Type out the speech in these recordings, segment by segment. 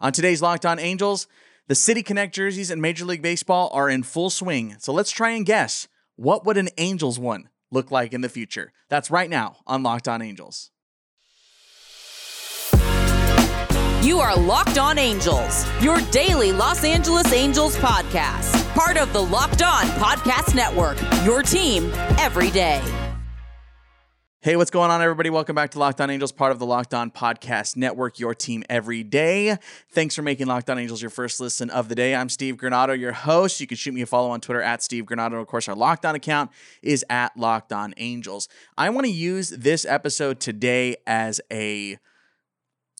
On today's Locked On Angels, the City Connect jerseys in Major League Baseball are in full swing. So let's try and guess what would an Angels one look like in the future? That's right now on Locked On Angels. You are Locked On Angels, your daily Los Angeles Angels podcast. Part of the Locked On Podcast Network, your team every day. Hey, what's going on, everybody? Welcome back to Locked On Angels, part of the Locked On Podcast Network, your team every day. Thanks for making Locked On Angels your first listen of the day. I'm Steve Granado, your host. You can shoot me a follow on Twitter at Steve Granado. Of course, our Locked On account is at Locked On Angels. I want to use this episode today as a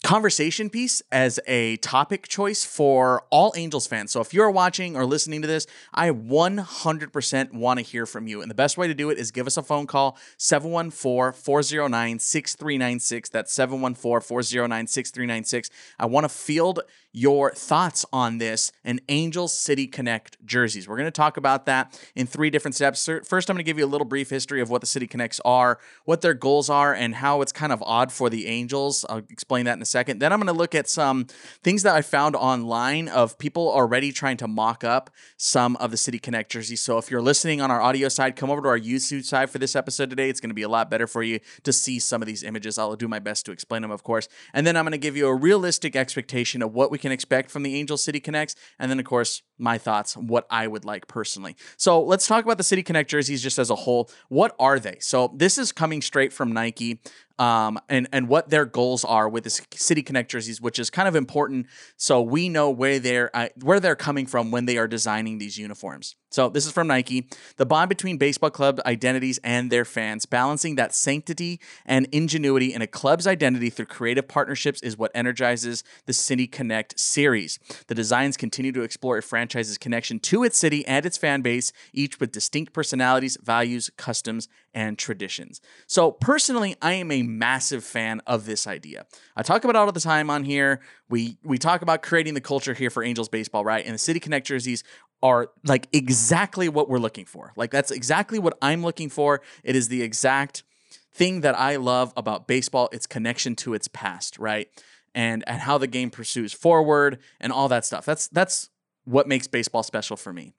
conversation piece as a topic choice for all Angels fans. So if you're watching or listening to this, I 100% want to hear from you. And the best way to do it is give us a phone call 714-409-6396. That's 714-409-6396. I want to field your thoughts on this and Angels City Connect jerseys. We're going to talk about that in three different steps. First, I'm going to give you a little brief history of what the City Connects are, what their goals are, and how it's kind of odd for the Angels. I'll explain that in a second. Then I'm going to look at some things that I found online of people already trying to mock up some of the City Connect jerseys. So if you're listening on our audio side, come over to our YouTube side for this episode today. It's going to be a lot better for you to see some of these images. I'll do my best to explain them, of course. And then I'm going to give you a realistic expectation of what we can expect from the Angel City Connects. And then, of course, my thoughts, what I would like personally. So let's talk about the City Connect jerseys just as a whole. What are they? So this is coming straight from Nike um, and and what their goals are with the City Connect jerseys, which is kind of important, so we know where they're uh, where they're coming from when they are designing these uniforms. So this is from Nike. The bond between baseball club identities and their fans, balancing that sanctity and ingenuity in a club's identity through creative partnerships, is what energizes the City Connect series. The designs continue to explore a franchise's connection to its city and its fan base, each with distinct personalities, values, customs, and traditions. So personally, I am a massive fan of this idea. I talk about it all the time on here. We we talk about creating the culture here for Angels baseball, right? And the City Connect jerseys are like exactly what we're looking for. Like that's exactly what I'm looking for. It is the exact thing that I love about baseball, its connection to its past, right? And and how the game pursues forward and all that stuff. That's that's what makes baseball special for me.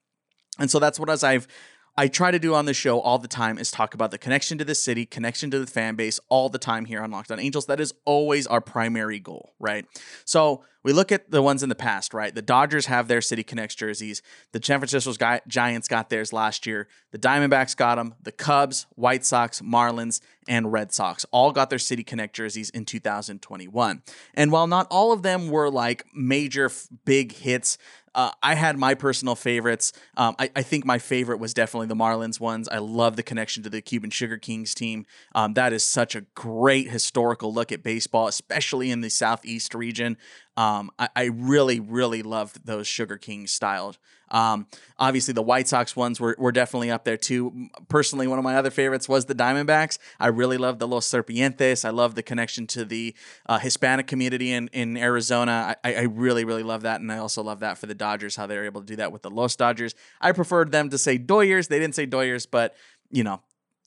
And so that's what as I've I try to do on the show all the time is talk about the connection to the city, connection to the fan base all the time here on Locked On Angels. That is always our primary goal, right? So we look at the ones in the past, right? The Dodgers have their City Connects jerseys. The San Francisco Giants got theirs last year. The Diamondbacks got them. The Cubs, White Sox, Marlins, and Red Sox all got their City Connect jerseys in 2021. And while not all of them were like major big hits, uh, I had my personal favorites. Um, I, I, think my favorite was definitely the Marlins ones. I love the connection to the Cuban Sugar Kings team. Um, that is such a great historical look at baseball, especially in the Southeast region. Um, I, I, really, really loved those Sugar King styled. Um, obviously, the White Sox ones were, were definitely up there too. Personally, one of my other favorites was the Diamondbacks. I really love the Los Serpientes. I love the connection to the uh, Hispanic community in, in Arizona. I, I really, really love that. And I also love that for the Dodgers, how they were able to do that with the Los Dodgers. I preferred them to say Doyers. They didn't say Doyers, but, you know,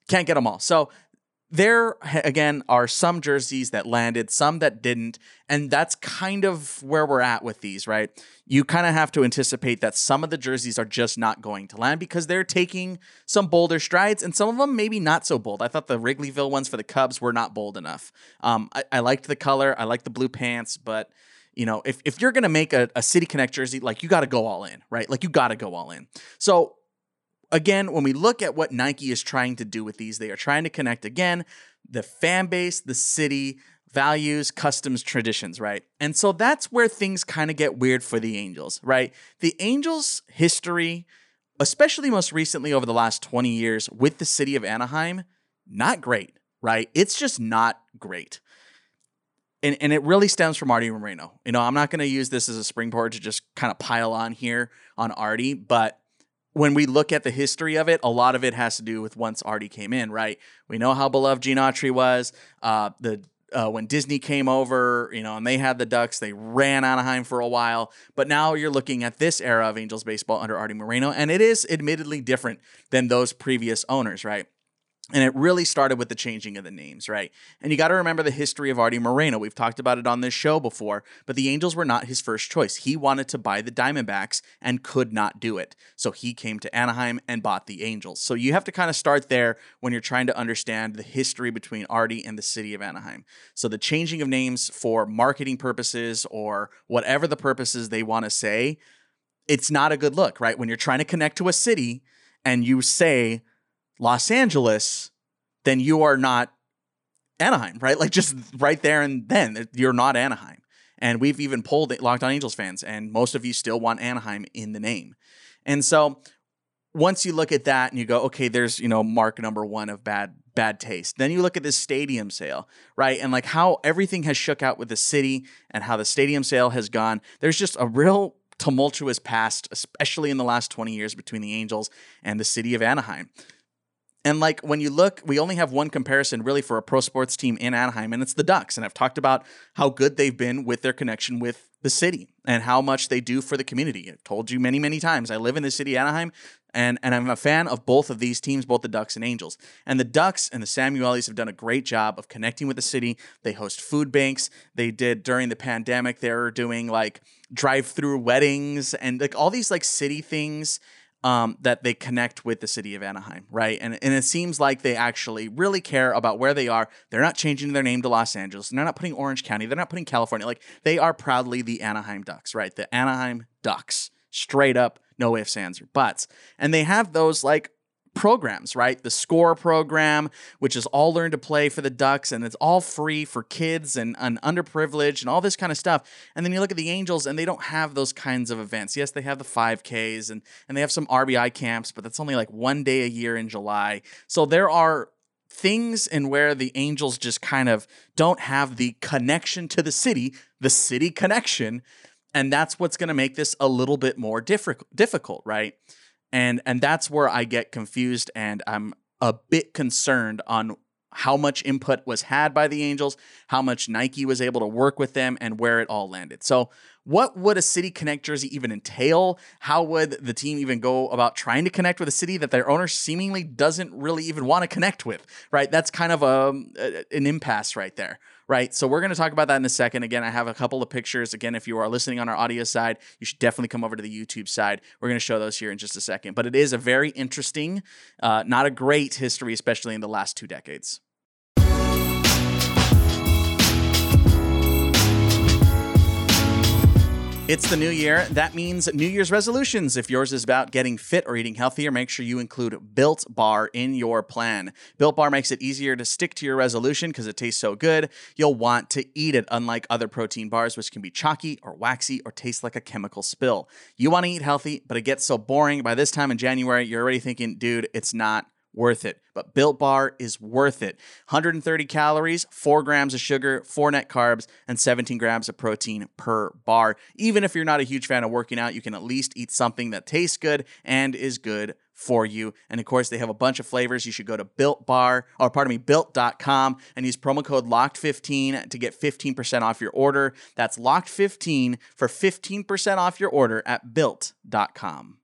can't get them all. So there again are some jerseys that landed, some that didn't, and that's kind of where we're at with these, right? You kind of have to anticipate that some of the jerseys are just not going to land because they're taking some bolder strides, and some of them maybe not so bold. I thought the Wrigleyville ones for the Cubs were not bold enough. Um, I, I liked the color, I liked the blue pants, but you know, if, if you're gonna make a, a City Connect jersey, like you got to go all in, right? Like you got to go all in. So again, when we look at what Nike is trying to do with these, they are trying to connect again the fan base, the city, values, customs, traditions, right? And so that's where things kind of get weird for the Angels, right? The Angels' history, especially most recently over the last 20 years with the city of Anaheim, not great, right? It's just not great. And, and it really stems from Artie Moreno. You know, I'm not going to use this as a springboard to just kind of pile on here on Artie, but when we look at the history of it, a lot of it has to do with once Artie came in, right? We know how beloved Gene Autry was. Uh, the uh, when Disney came over, you know, and they had the Ducks, they ran Anaheim for a while. But now you're looking at this era of Angels baseball under Artie Moreno, and it is admittedly different than those previous owners, right? And it really started with the changing of the names, right? And you got to remember the history of Artie Moreno. We've talked about it on this show before, but the Angels were not his first choice. He wanted to buy the Diamondbacks and could not do it. So he came to Anaheim and bought the Angels. So you have to kind of start there when you're trying to understand the history between Artie and the city of Anaheim. So the changing of names for marketing purposes or whatever the purposes they want to say, it's not a good look, right? When you're trying to connect to a city and you say, Los Angeles, then you are not Anaheim, right? Like just right there and then, you're not Anaheim. And we've even polled Locked On Angels fans, and most of you still want Anaheim in the name. And so once you look at that and you go, okay, there's, you know, mark number one of bad bad taste. Then you look at this stadium sale, right? And like how everything has shook out with the city and how the stadium sale has gone. There's just a real tumultuous past, especially in the last 20 years between the Angels and the city of Anaheim. And like when you look, we only have one comparison really for a pro sports team in Anaheim, and it's the Ducks. And I've talked about how good they've been with their connection with the city and how much they do for the community. I've told you many, many times. I live in the city Anaheim, and, and I'm a fan of both of these teams, both the Ducks and Angels. And the Ducks and the Samuelis have done a great job of connecting with the city. They host food banks. They did during the pandemic, they were doing like drive-through weddings and like all these like city things um, that they connect with the city of Anaheim, right? And, and it seems like they actually really care about where they are. They're not changing their name to Los Angeles. They're not putting Orange County. They're not putting California. Like they are proudly the Anaheim Ducks, right? The Anaheim Ducks, straight up, no ifs, ands, or buts. And they have those like programs, right? The SCORE program, which is all learn to play for the Ducks, and it's all free for kids and, and underprivileged and all this kind of stuff. And then you look at the Angels, and they don't have those kinds of events. Yes, they have the 5Ks and, and they have some RBI camps, but that's only like one day a year in July. So there are things in where the Angels just kind of don't have the connection to the city, the city connection. And that's what's going to make this a little bit more difficult, right? And and that's where I get confused and I'm a bit concerned on how much input was had by the Angels, how much Nike was able to work with them, and where it all landed. So, what would a City Connect jersey even entail? How would the team even go about trying to connect with a city that their owner seemingly doesn't really even want to connect with? Right? That's kind of um, a, an impasse right there right? So we're going to talk about that in a second. Again, I have a couple of pictures. Again, if you are listening on our audio side, you should definitely come over to the YouTube side. We're going to show those here in just a second. But it is a very interesting, uh, not a great history, especially in the last two decades. It's the new year. That means New Year's resolutions. If yours is about getting fit or eating healthier, make sure you include Built Bar in your plan. Built Bar makes it easier to stick to your resolution because it tastes so good. You'll want to eat it, unlike other protein bars, which can be chalky or waxy or taste like a chemical spill. You want to eat healthy, but it gets so boring. By this time in January, you're already thinking, dude, it's not worth it. But Built Bar is worth it. 130 calories, 4 grams of sugar, 4 net carbs, and 17 grams of protein per bar. Even if you're not a huge fan of working out, you can at least eat something that tastes good and is good for you. And of course, they have a bunch of flavors. You should go to Built Bar, or pardon me, built.com and use promo code LOCKED15 to get 15% off your order. That's LOCKED15 for 15% off your order at built.com.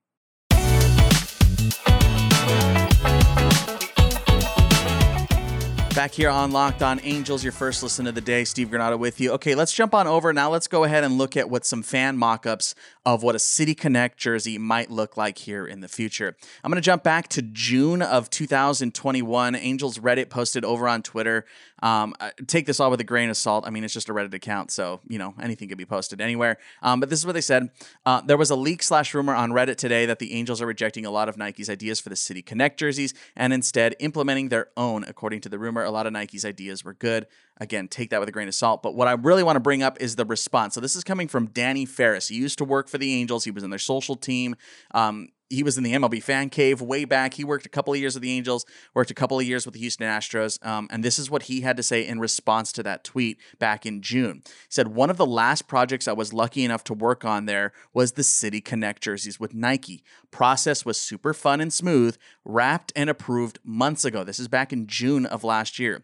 Back here on Locked On Angels, your first listen of the day. Steve Granado with you. Okay, let's jump on over. Now let's go ahead and look at what some fan mock ups of what a City Connect jersey might look like here in the future. I'm going to jump back to June of 2021. Angels Reddit posted over on Twitter. Um, take this all with a grain of salt. I mean, it's just a Reddit account, so, you know, anything could be posted anywhere. Um, but this is what they said. Uh, there was a leak slash rumor on Reddit today that the Angels are rejecting a lot of Nike's ideas for the City Connect jerseys and instead implementing their own, according to the rumor a lot of Nike's ideas were good. Again, take that with a grain of salt. But what I really want to bring up is the response. So this is coming from Danny Ferris. He used to work for the Angels. He was in their social team. Um, he was in the MLB fan cave way back. He worked a couple of years with the Angels, worked a couple of years with the Houston Astros. Um, and this is what he had to say in response to that tweet back in June. He said, One of the last projects I was lucky enough to work on there was the City Connect jerseys with Nike. Process was super fun and smooth, wrapped and approved months ago. This is back in June of last year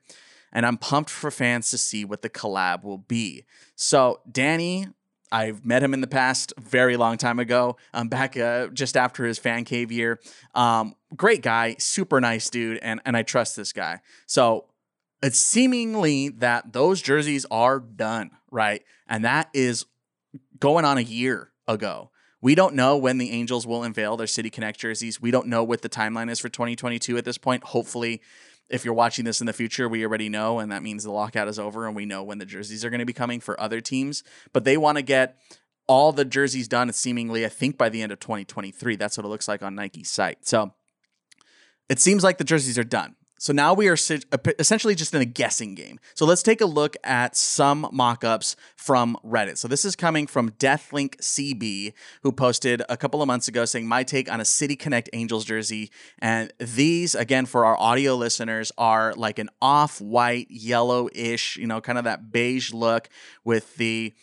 and I'm pumped for fans to see what the collab will be. So, Danny, I've met him in the past, very long time ago, um, back uh, just after his fan cave year. Um, great guy, super nice dude, and and I trust this guy. So it's seemingly that those jerseys are done, right? And that is going on a year ago. We don't know when the Angels will unveil their City Connect jerseys. We don't know what the timeline is for 2022 at this point. Hopefully, if you're watching this in the future, we already know, and that means the lockout is over and we know when the jerseys are going to be coming for other teams. But they want to get all the jerseys done seemingly, I think, by the end of 2023. That's what it looks like on Nike's site. So it seems like the jerseys are done. So now we are essentially just in a guessing game. So let's take a look at some mock-ups from Reddit. So this is coming from Deathlink CB, who posted a couple of months ago saying my take on a City Connect Angels jersey. And these, again, for our audio listeners, are like an off-white, yellow-ish, you know, kind of that beige look with the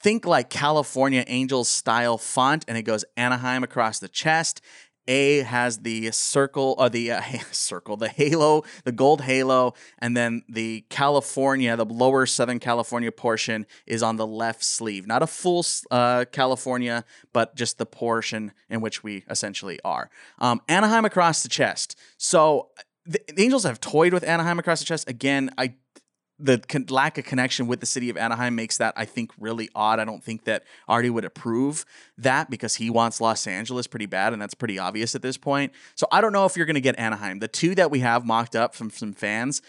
think like California Angels style font, and it goes Anaheim across the chest. A has the circle or the uh, circle, the halo, the gold halo, and then the California, the lower Southern California portion is on the left sleeve. Not a full uh, California, but just the portion in which we essentially are. Um, Anaheim across the chest. So the, the Angels have toyed with Anaheim across the chest. Again, I the con- lack of connection with the city of Anaheim makes that I think really odd. I don't think that Artie would approve that because he wants Los Angeles pretty bad, and that's pretty obvious at this point. So I don't know if you're going to get Anaheim. The two that we have mocked up from some fans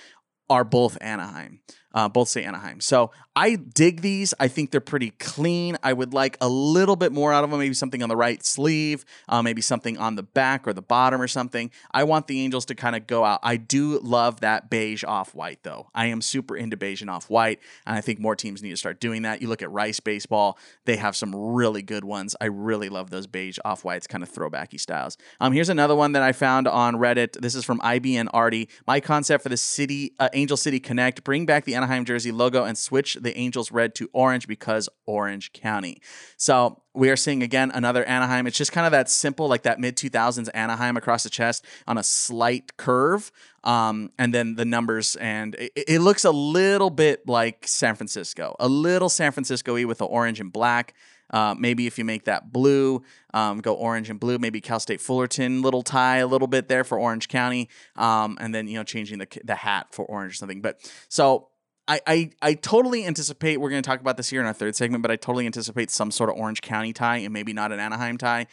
are both Anaheim. Uh, both say Anaheim. So I dig these. I think they're pretty clean. I would like a little bit more out of them. Maybe something on the right sleeve, uh, maybe something on the back or the bottom or something. I want the Angels to kind of go out. I do love that beige off white though. I am super into beige and off white, and I think more teams need to start doing that. You look at Rice Baseball; they have some really good ones. I really love those beige off whites, kind of throwbacky styles. Um, here's another one that I found on Reddit. This is from IBN Artie. My concept for the City uh, Angel City Connect: bring back the Anaheim jersey logo and switch the Angels red to orange because Orange County. So we are seeing again another Anaheim. It's just kind of that simple, like that mid 2000s Anaheim across the chest on a slight curve. Um, and then the numbers, and it, it, looks a little bit like San Francisco, a little San Francisco y with the orange and black. Uh, maybe if you make that blue, um, go orange and blue. Maybe Cal State Fullerton little tie a little bit there for Orange County, um, and then you know changing the the hat for orange or something. But so I, I, I totally anticipate we're going to talk about this here in our third segment, but I totally anticipate some sort of Orange County tie and maybe not an Anaheim tie.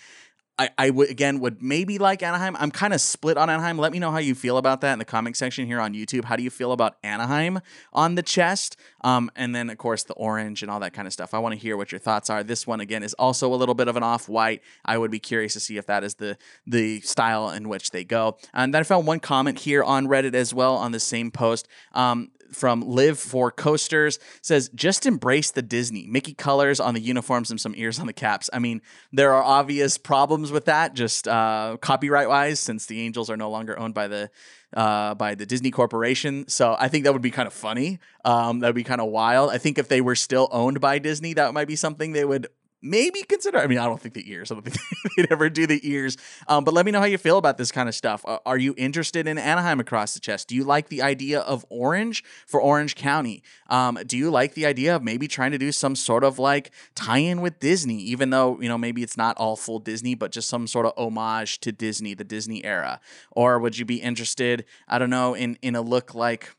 I, I would again would maybe like Anaheim. I'm kind of split on Anaheim. Let me know how you feel about that in the comment section here on YouTube. How do you feel about Anaheim on the chest? Um, and then of course the orange and all that kind of stuff. I want to hear what your thoughts are. This one again is also a little bit of an off white. I would be curious to see if that is the the style in which they go. And then I found one comment here on Reddit as well on the same post. Um, from Live for Coasters says, just embrace the Disney. Mickey colors on the uniforms and some ears on the caps. I mean, there are obvious problems with that, just uh, copyright wise, since the Angels are no longer owned by the uh, by the Disney Corporation. So I think that would be kind of funny. Um, that would be kind of wild. I think if they were still owned by Disney, that might be something they would maybe consider. I mean, I don't think the ears. I don't think they'd ever do the ears. Um, but let me know how you feel about this kind of stuff. Uh, are you interested in Anaheim across the chest? Do you like the idea of orange for Orange County? Um, do you like the idea of maybe trying to do some sort of like tie-in with Disney, even though you know maybe it's not all full Disney, but just some sort of homage to Disney, the Disney era? Or would you be interested? I don't know in in a look like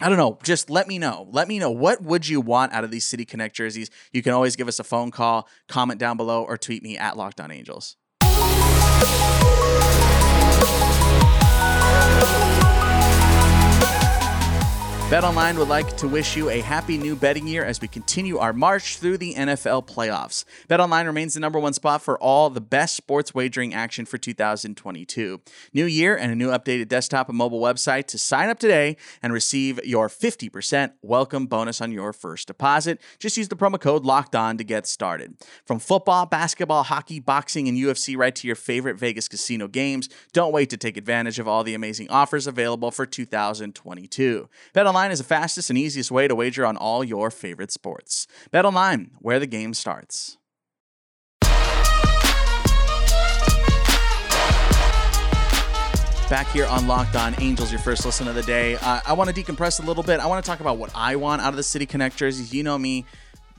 I don't know. Just let me know. Let me know what would you want out of these City Connect jerseys. You can always give us a phone call, comment down below, or tweet me at Locked On Angels. BetOnline would like to wish you a happy new betting year as we continue our march through the NFL playoffs. BetOnline remains the number one spot for all the best sports wagering action for 2022. New year and a new updated desktop and mobile website to sign up today and receive your 50% welcome bonus on your first deposit. Just use the promo code Locked On to get started. From football, basketball, hockey, boxing, and UFC right to your favorite Vegas casino games, don't wait to take advantage of all the amazing offers available for 2022. BetOnline BetOnline is the fastest and easiest way to wager on all your favorite sports. BetOnline, where the game starts. Back here on Locked On Angels, your first listen of the day. Uh, I want to decompress a little bit. I want to talk about what I want out of the City Connect jerseys. You know me,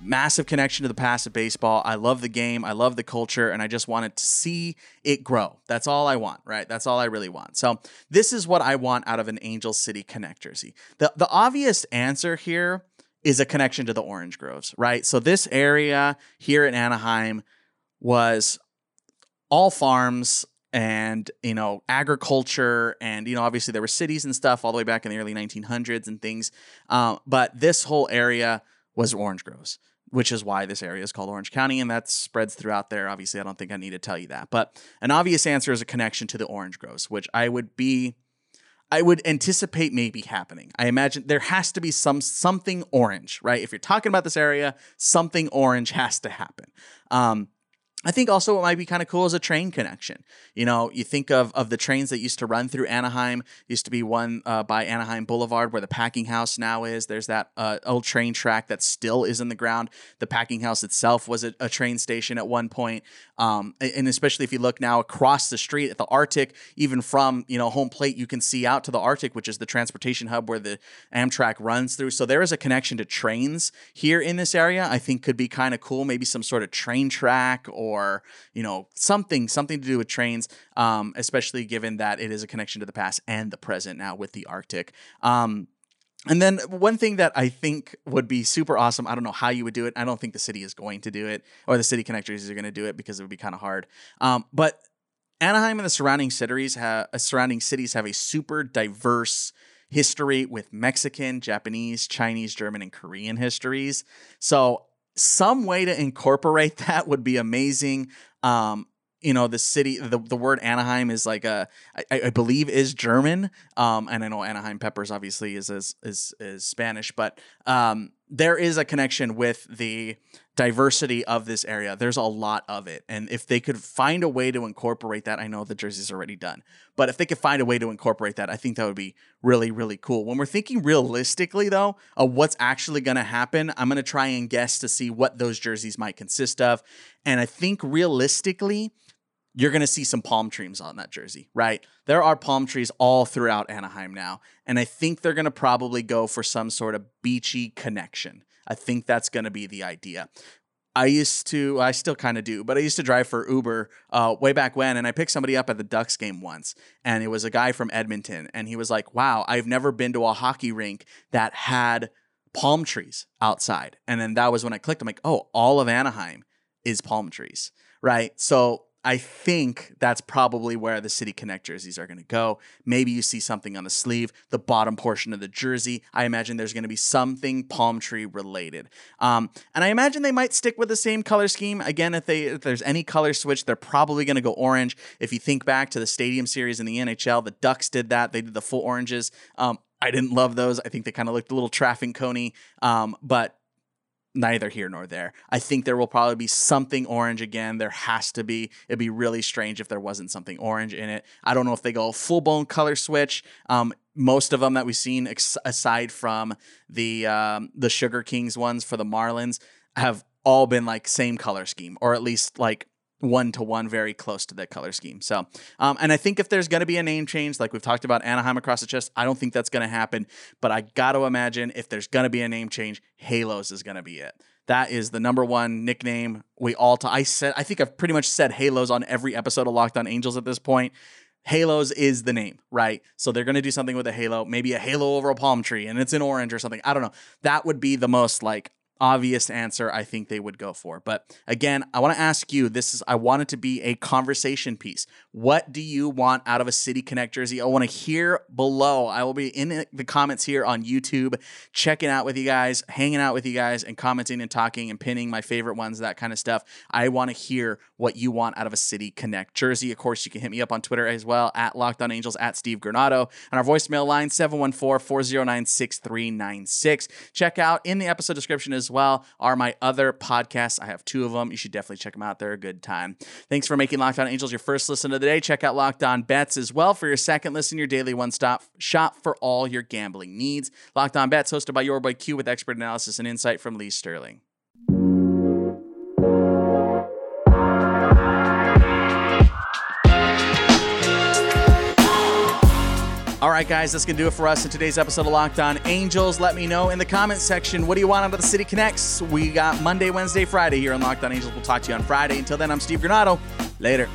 massive connection to the past of baseball. I love the game. I love the culture, and I just wanted to see it grow. That's all I want, right? That's all I really want. So this is what I want out of an Angel City Connect jersey. The the obvious answer here is a connection to the orange groves, right? So this area here in Anaheim was all farms and you know agriculture and you know obviously there were cities and stuff all the way back in the early 1900s and things um, but this whole area was orange groves which is why this area is called orange county and that spreads throughout there obviously i don't think i need to tell you that but an obvious answer is a connection to the orange groves which i would be I would anticipate maybe happening. I imagine there has to be some something orange, right? If you're talking about this area, something orange has to happen. Um, I think also what might be kind of cool is a train connection. You know, you think of of the trains that used to run through Anaheim. Used to be one uh, by Anaheim Boulevard where the packing house now is. There's that uh, old train track that still is in the ground. The packing house itself was a, a train station at one point. Um, and especially if you look now across the street at the ARTIC, even from you know home plate, you can see out to the ARTIC, which is the transportation hub where the Amtrak runs through. So there is a connection to trains here in this area. I think could be kind of cool. Maybe some sort of train track or or you know something something to do with trains um, especially given that it is a connection to the past and the present now with the ARTIC um, and then one thing that I think would be super awesome, I don't know how you would do it. I don't think the city is going to do it, or the city connectors are going to do it because it would be kind of hard. Um, but Anaheim and the surrounding cities have uh, surrounding cities have a super diverse history with Mexican, Japanese, Chinese, German, and Korean histories. So some way to incorporate that would be amazing. Um, you know the city the, the word anaheim is like a I, I believe is german um and i know anaheim peppers obviously is is is, is spanish but um there is a connection with the diversity of this area there's a lot of it and if they could find a way to incorporate that i know the jersey's already done but if they could find a way to incorporate that i think that would be really really cool when we're thinking realistically though of what's actually going to happen i'm going to try and guess to see what those jerseys might consist of and i think realistically you're going to see some palm trees on that jersey, right? There are palm trees all throughout Anaheim now. And I think they're going to probably go for some sort of beachy connection. I think that's going to be the idea. I used to, I still kind of do, but I used to drive for Uber uh, way back when, and I picked somebody up at the Ducks game once, and it was a guy from Edmonton, and he was like, "Wow, I've never been to a hockey rink that had palm trees outside." And then that was when I clicked. I'm like, "Oh, all of Anaheim is palm trees." Right. So I think that's probably where the City Connect jerseys are going to go. Maybe you see something on the sleeve, the bottom portion of the jersey. I imagine there's going to be something palm tree related. Um, and I imagine they might stick with the same color scheme. Again, if they if there's any color switch, they're probably going to go orange. If you think back to the Stadium Series in the NHL, the Ducks did that. They did the full oranges. Um, I didn't love those. I think they kind of looked a little traffic coney. Um, but neither here nor there. I think there will probably be something orange again. There has to be. It'd be really strange if there wasn't something orange in it. I don't know if they go full blown color switch. Um, most of them that we've seen, ex- aside from the um, the Sugar Kings ones for the Marlins, have all been like same color scheme, or at least like one to one, very close to that color scheme. So, um, and I think if there's going to be a name change, like we've talked about Anaheim across the chest, I don't think that's going to happen. But I got to imagine if there's going to be a name change, Halos is going to be it. That is the number one nickname we all. T- I said I think I've pretty much said Halos on every episode of Locked On Angels at this point. Halos is the name, right? So they're going to do something with a halo, maybe a halo over a palm tree and it's in orange or something. I don't know. That would be the most like obvious answer I think they would go for. But again, I want to ask you this is I want it to be a conversation piece. What do you want out of a City Connect jersey? I want to hear below. I will be in the comments here on YouTube, checking out with you guys, hanging out with you guys, and commenting and talking and pinning my favorite ones, that kind of stuff. I want to hear what you want out of a City Connect jersey. Of course, you can hit me up on Twitter as well at Locked On Angels at Steve Granado and our voicemail line 714 409 6396. Check out in the episode description as well are my other podcasts. I have two of them. You should definitely check them out. They're a good time. Thanks for making Locked On Angels your first listen of the day. Check out Locked On Bets as well for your second listen, your daily one stop shop for all your gambling needs. Locked On Bets, hosted by your boy Q with expert analysis and insight from Lee Sterling. Right, guys, that's going to do it for us in today's episode of Locked On Angels. Let me know in the comments section what do you want out of the City Connects. We got Monday, Wednesday, Friday here on Locked On Angels. We'll talk to you on Friday. Until then, I'm Steve Granado. Later.